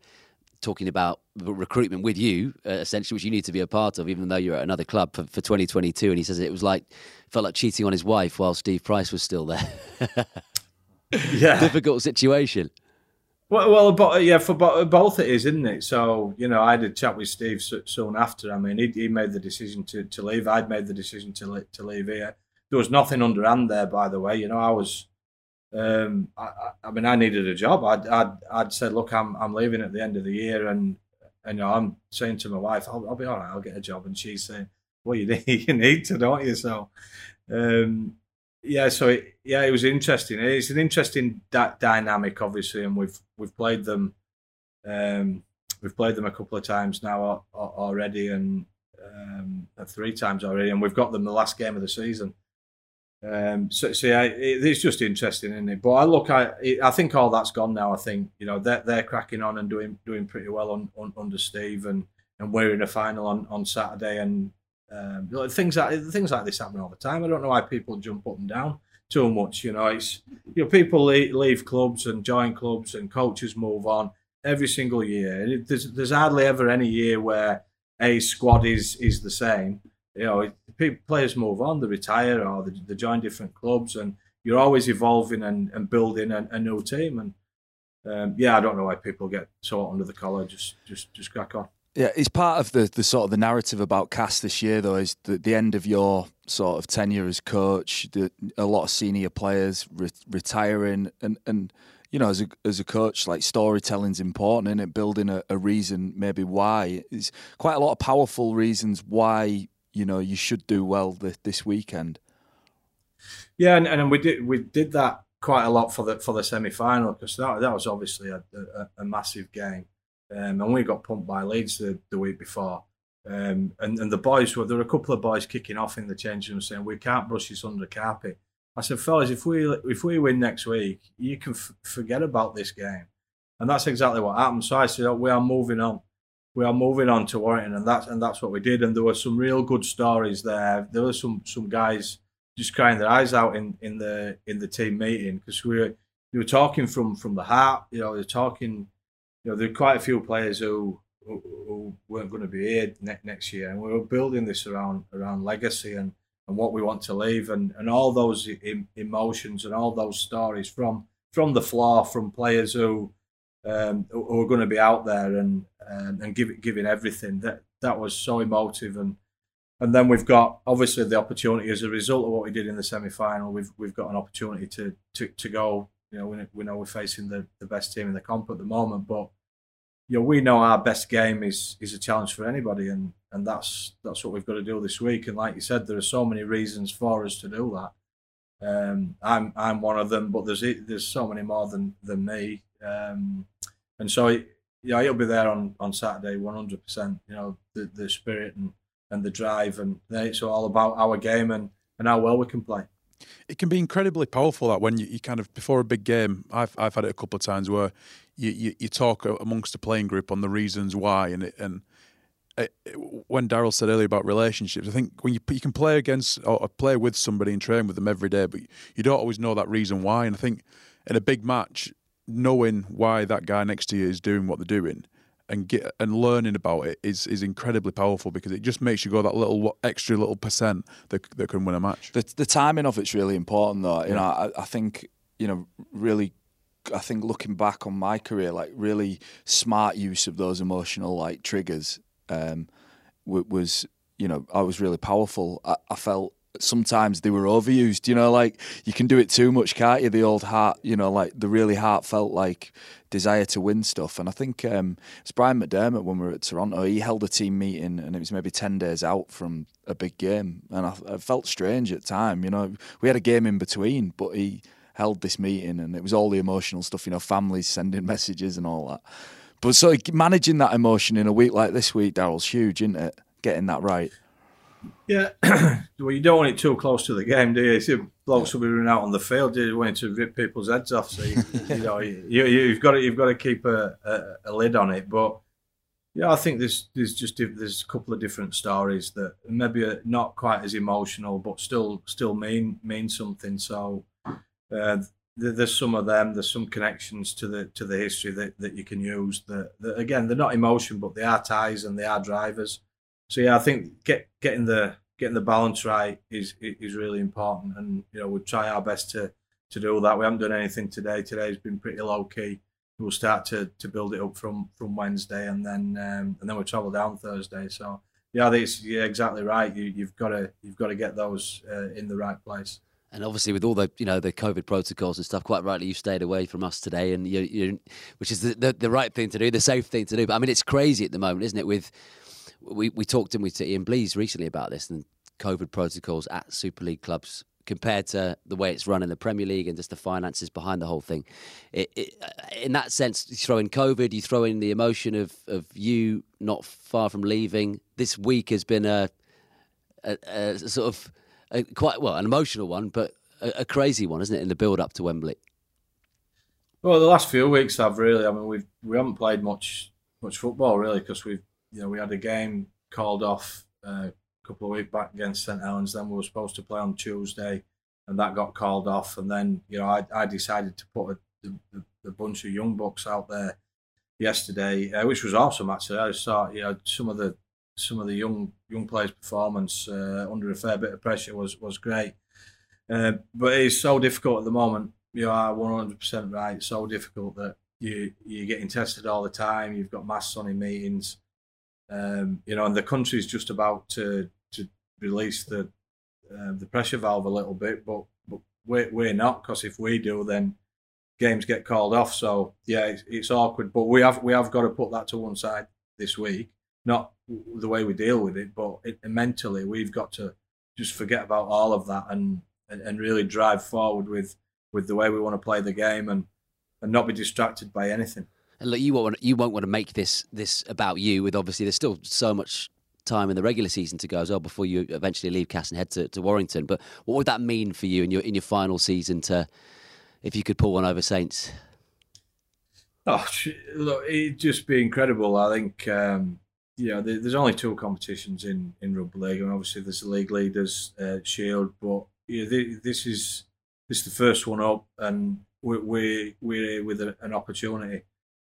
talking about recruitment with you, uh, essentially, which you need to be a part of, even though you're at another club for, for 2022. And he says it was like felt like cheating on his wife while Steve Price was still there. *laughs* yeah, difficult situation. Well, well, but yeah, for both it is, isn't it? So you know, I had a chat with Steve soon after. I mean, he, he made the decision to, to leave. I'd made the decision to to leave here. There was nothing underhand there, by the way. You know, I was. Um, I, I mean, I needed a job. I'd, I'd, I'd said, look, I'm, I'm leaving at the end of the year, and, and you know, I'm saying to my wife, I'll, I'll be all right. I'll get a job, and she's saying, well, you *laughs* need, you need to, don't you? So, um, yeah, so it, yeah, it was interesting. It's an interesting dynamic, obviously, and we've we've played them, um, we've played them a couple of times now already, and um, three times already, and we've got them the last game of the season. Um, so, so yeah, it, it's just interesting, isn't it? But I look, I I think all that's gone now. I think you know they're they're cracking on and doing doing pretty well on, on under Steve, and and we're in a final on on Saturday, and um, things like things like this happen all the time. I don't know why people jump up and down too much. You know, it's you know people leave, leave clubs and join clubs, and coaches move on every single year. There's there's hardly ever any year where a squad is is the same. You know, players move on, they retire, or they, they join different clubs, and you're always evolving and, and building a, a new team. And um, yeah, I don't know why people get so under the collar. Just just just crack on. Yeah, it's part of the, the sort of the narrative about Cas this year, though, is the, the end of your sort of tenure as coach. The, a lot of senior players re- retiring, and, and you know, as a as a coach, like storytelling's important, and it building a, a reason maybe why. It's quite a lot of powerful reasons why you know you should do well this, this weekend. Yeah, and, and we did we did that quite a lot for the for the semi final because that that was obviously a, a, a massive game um, and we got pumped by Leeds the, the week before. Um, and, and the boys were there were a couple of boys kicking off in the changing room saying we can't brush this under the carpet. I said, fellas, if we if we win next week, you can f- forget about this game, and that's exactly what happened. So I said, oh, we are moving on, we are moving on to Warrington, and that's and that's what we did. And there were some real good stories there. There were some some guys just crying their eyes out in, in the in the team meeting because we were we were talking from from the heart. You know, they're talking you know, there are quite a few players who who, who weren't going to be here ne- next year, and we were building this around around legacy and, and what we want to leave, and, and all those em- emotions and all those stories from from the floor, from players who um, who are going to be out there and and, and give, giving everything. That that was so emotive, and and then we've got obviously the opportunity as a result of what we did in the semi final. We've we've got an opportunity to to, to go you know, we, we know we're facing the, the best team in the comp at the moment, but you know, we know our best game is is a challenge for anybody, and and that's that's what we've got to do this week. And like you said, there are so many reasons for us to do that. Um, I'm I'm one of them, but there's there's so many more than than me. Um, and so yeah, he'll be there on on Saturday, 100. percent You know, the the spirit and and the drive, and it's all about our game and and how well we can play. it can be incredibly powerful that when you, you, kind of before a big game I've, I've had it a couple of times where you, you, you talk amongst the playing group on the reasons why and it, and it, when Daryl said earlier about relationships I think when you you can play against or play with somebody and train with them every day but you don't always know that reason why and I think in a big match knowing why that guy next to you is doing what they're doing and get and learning about it is is incredibly powerful because it just makes you go that little extra little percent that that can win a match. The, the timing of it's really important, though. You yeah. know, I, I think you know really. I think looking back on my career, like really smart use of those emotional like triggers um, was, you know, I was really powerful. I, I felt sometimes they were overused. You know, like you can do it too much, can't you? The old heart, you know, like the really heartfelt like desire to win stuff. And I think um, it's Brian McDermott when we were at Toronto. He held a team meeting, and it was maybe ten days out from a big game, and I, I felt strange at the time. You know, we had a game in between, but he held this meeting, and it was all the emotional stuff. You know, families sending *laughs* messages and all that. But so managing that emotion in a week like this week, Daryl's huge, isn't it? Getting that right. Yeah, *clears throat* well, you don't want it too close to the game, do you? See, blokes will be running out on the field. You want to rip people's heads off. So you, you know you, have got to you've got to keep a, a, a, lid on it. But yeah, I think there's there's just there's a couple of different stories that maybe are not quite as emotional, but still still mean mean something. So uh, there's some of them. There's some connections to the to the history that, that you can use. That, that again, they're not emotion, but they are ties and they are drivers so yeah, I think get getting the getting the balance right is is really important, and you know we try our best to to do that. We haven't done anything today. Today's been pretty low key. We'll start to, to build it up from from Wednesday, and then um, and then we'll travel down Thursday. So yeah, think yeah exactly right. You you've got to you've got to get those uh, in the right place. And obviously, with all the you know the COVID protocols and stuff, quite rightly, you stayed away from us today, and you, you which is the, the, the right thing to do, the safe thing to do. But I mean, it's crazy at the moment, isn't it? With we, we talked in with Ian Blease recently about this and COVID protocols at Super League clubs compared to the way it's run in the Premier League and just the finances behind the whole thing. It, it, uh, in that sense, you throw in COVID, you throw in the emotion of, of you not far from leaving. This week has been a, a, a sort of a quite well an emotional one, but a, crazy one, isn't it? In the build up to Wembley. Well, the last few weeks have really. I mean, we we haven't played much much football really because we've you know, we had a game called off uh, a couple of weeks back against St Helens. Then we were supposed to play on Tuesday, and that got called off. And then, you know, I, I decided to put a, a, a, bunch of young bucks out there yesterday, uh, which was awesome. Actually, I saw you know some of the some of the young young players' performance uh, under a fair bit of pressure was was great. Uh, but it's so difficult at the moment. You are 100% right. It's So difficult that you you're getting tested all the time. You've got mass on in meetings. Um, you know, and the country's just about to to release the uh, the pressure valve a little bit, but but we're, we're not because if we do, then games get called off. So yeah, it's, it's, awkward. But we have we have got to put that to one side this week. Not the way we deal with it, but it, mentally we've got to just forget about all of that and, and, and really drive forward with with the way we want to play the game and and not be distracted by anything. And look, you won't you won't want to make this this about you. With obviously, there's still so much time in the regular season to go as well before you eventually leave Cas and head to, to Warrington. But what would that mean for you in your in your final season to if you could pull one over Saints? Oh, look, it'd just be incredible. I think um, you know there's only two competitions in in rugby league, and obviously there's the league leaders uh, shield. But know, this is this is the first one up, and we're we're, we're with a, an opportunity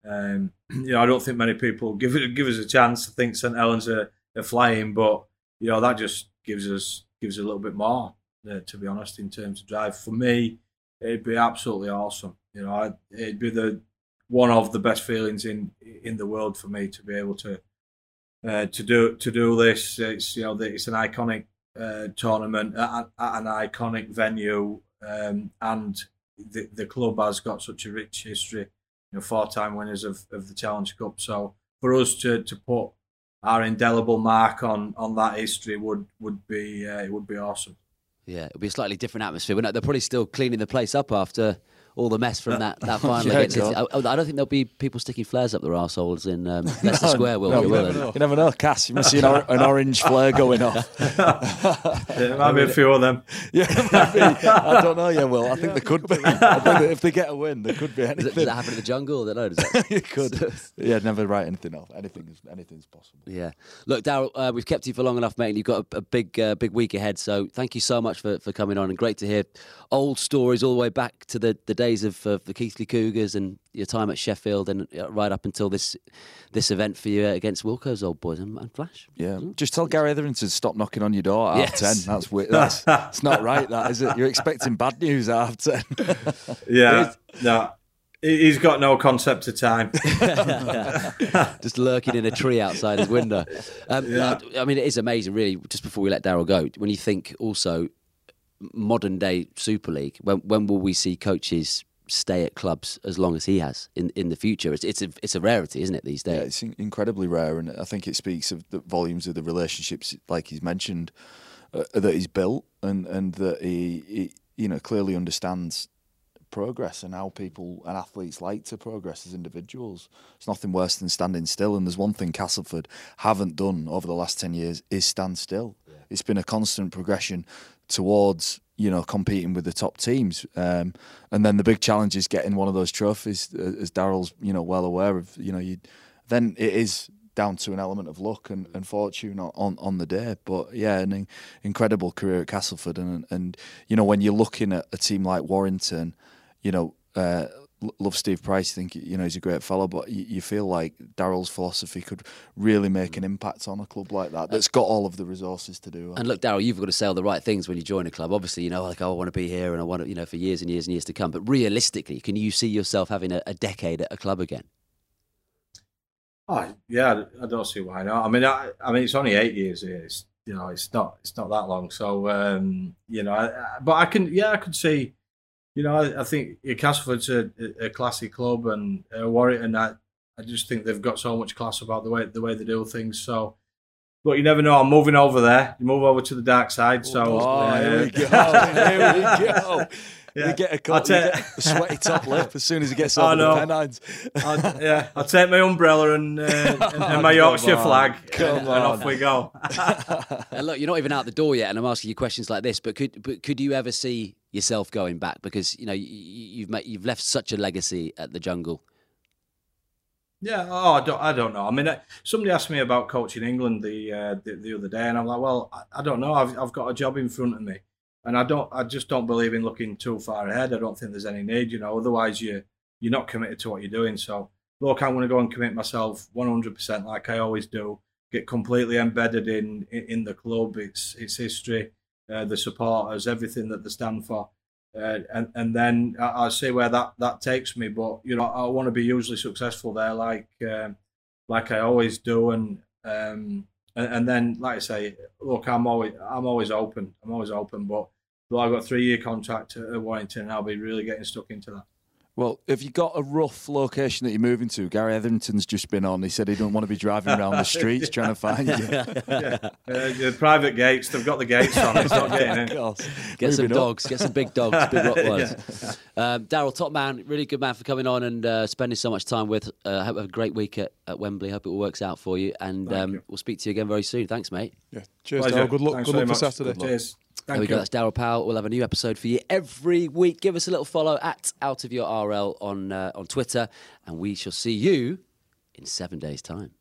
um, *clears throat* you know, I don't think many people give it *laughs* give us a chance to think St Helens are, are flying, but you know that just gives us gives a little bit more, uh, to be honest, in terms of drive. For me, it'd be absolutely awesome. You know, I'd, it'd be the one of the best feelings in in the world for me to be able to uh, to do to do this. It's you know it's an iconic uh, tournament at, at, an iconic venue, um, and the the club has got such a rich history you know, four-time winners of, of the Challenge Cup. So for us to, to put our indelible mark on on that history would would be uh, it would be awesome. Yeah, it'll be a slightly different atmosphere. But they're probably still cleaning the place up after all the mess from that, that *laughs* final Yeah, against City. I, I don't think there'll be people sticking flares up their arseholes in um, *laughs* Leicester Square, will No, there? you, never know. you never know, Cas. You must see an, or- an orange flare going off. *laughs* There might be a few of them. Yeah. I don't know. Yeah, well, I think there could be. I think if they get a win, there could be Does, it, does that happen in the jungle? I don't know. Does that? it could. Yeah, never write anything off. Anything is anything's possible. Yeah. Look, Daryl, uh, we've kept you for long enough, mate, and you've got a, a big, uh, big week ahead. So thank you so much for, for coming on, and great to hear old stories all the way back to the, the days of, of the Keighley Cougars and your time at Sheffield, and uh, right up until this this event for you uh, against Wilco's old boys and, and Flash. Yeah, just tell Gary Hetherington to stop knocking on your door at half ten. That's wi- that's *laughs* it's not right. That is it. You're expecting bad news at half ten. *laughs* Yeah, no, he- he's got no concept of time. *laughs* just lurking in a tree outside his window. Um, Yeah. I mean, it is amazing, really. Just before we let Daryl go, when you think also modern day Super League, when when will we see coaches stay at clubs as long as he has in, in the future? It's it's a it's a rarity, isn't it these days? Yeah, it's in- incredibly rare, and I think it speaks of the volumes of the relationships, like he's mentioned, uh, that he's built, and and that he, he, you know, clearly understands progress and how people and athletes like to progress as individuals. It's nothing worse than standing still. And there's one thing Castleford haven't done over the last ten years is stand still. It's been a constant progression towards you know competing with the top teams, um, and then the big challenge is getting one of those trophies. uh, As Daryl's you know well aware of, you know you then it is down to an element of luck and, and fortune on, on, the day. But yeah, an in- incredible career at Castleford, and and you know when you're looking at a team like Warrington, you know. Uh, Love Steve Price. Think you know he's a great fellow, but you, you feel like Daryl's philosophy could really make an impact on a club like that that's got all of the resources to do. it. And look, Daryl, you've got to say all the right things when you join a club. Obviously, you know, like, oh, I want to be here and I want to, you know, for years and years and years to come. But realistically, can you see yourself having a, a decade at a club again? Oh, yeah, I don't see why not. I mean, I, I mean, it's only eight years here. It's you know, it's not, it's not that long. So, um, you know, I, I- but I can, yeah, I could see, you know, I, I think yeah, Castleford's a, a classy club, and uh, Warrington, I, I just think they've got so much class about the way the way they do things. So, but you never know. I'm moving over there. You move over to the dark side. So, Oh, here uh, we go. *laughs* Here we go. Yeah. You get a I'll cut, you take- get a sweaty top lip as soon as he gets *laughs* I over the know. Pennines. I'll, yeah, I'll take my umbrella and, uh, and, *laughs* and my Yorkshire on, flag, come and, and off we go. And look, you're not even out the door yet, and I'm asking you questions like this. But could but could you ever see yourself going back? Because you know you, you've made, you've left such a legacy at the jungle. Yeah, oh, I don't, I don't know. I mean, somebody asked me about coaching England the uh, the, the other day, and I'm like, well, I, I don't know. I've, I've got a job in front of me, and I don't, I just don't believe in looking too far ahead. I don't think there's any need, you know. Otherwise, you you're not committed to what you're doing. So, look, I'm going to go and commit myself 100%, like I always do. Get completely embedded in, in the club, its its history, uh, the supporters, everything that they stand for. Uh, and and then I, I'll see where that, that takes me. But you know, I want to be hugely successful there, like um, like I always do. And um, and, and then, like I say, look, I'm always I'm always open. I'm always open. But but I've got a three year contract at Warrington, and I'll be really getting stuck into that. Well, have you got a rough location that you're moving to? Gary Hetherington's just been on. He said he don't want to be driving around the streets *laughs* trying to find you. Yeah, uh, the private gates. They've got the gates on. It's not getting in. *laughs* course. Get some Moving up. dogs, get some big dogs, big Rottweilers. *laughs* um, Daryl, top man, really good man for coming on and uh, spending so much time with. Uh, hope have a great week at, at Wembley. Hope it all works out for you, and um, you. we'll speak to you again very soon. Thanks, mate. Yeah. Cheers, Daryl. Good luck. Thanks good luck for much. Saturday. Cheers. There Thank we go. That's Daryl Powell. We'll have a new episode for you every week. Give us a little follow at Out of Your RL on uh, on Twitter, and we shall see you in seven days' time.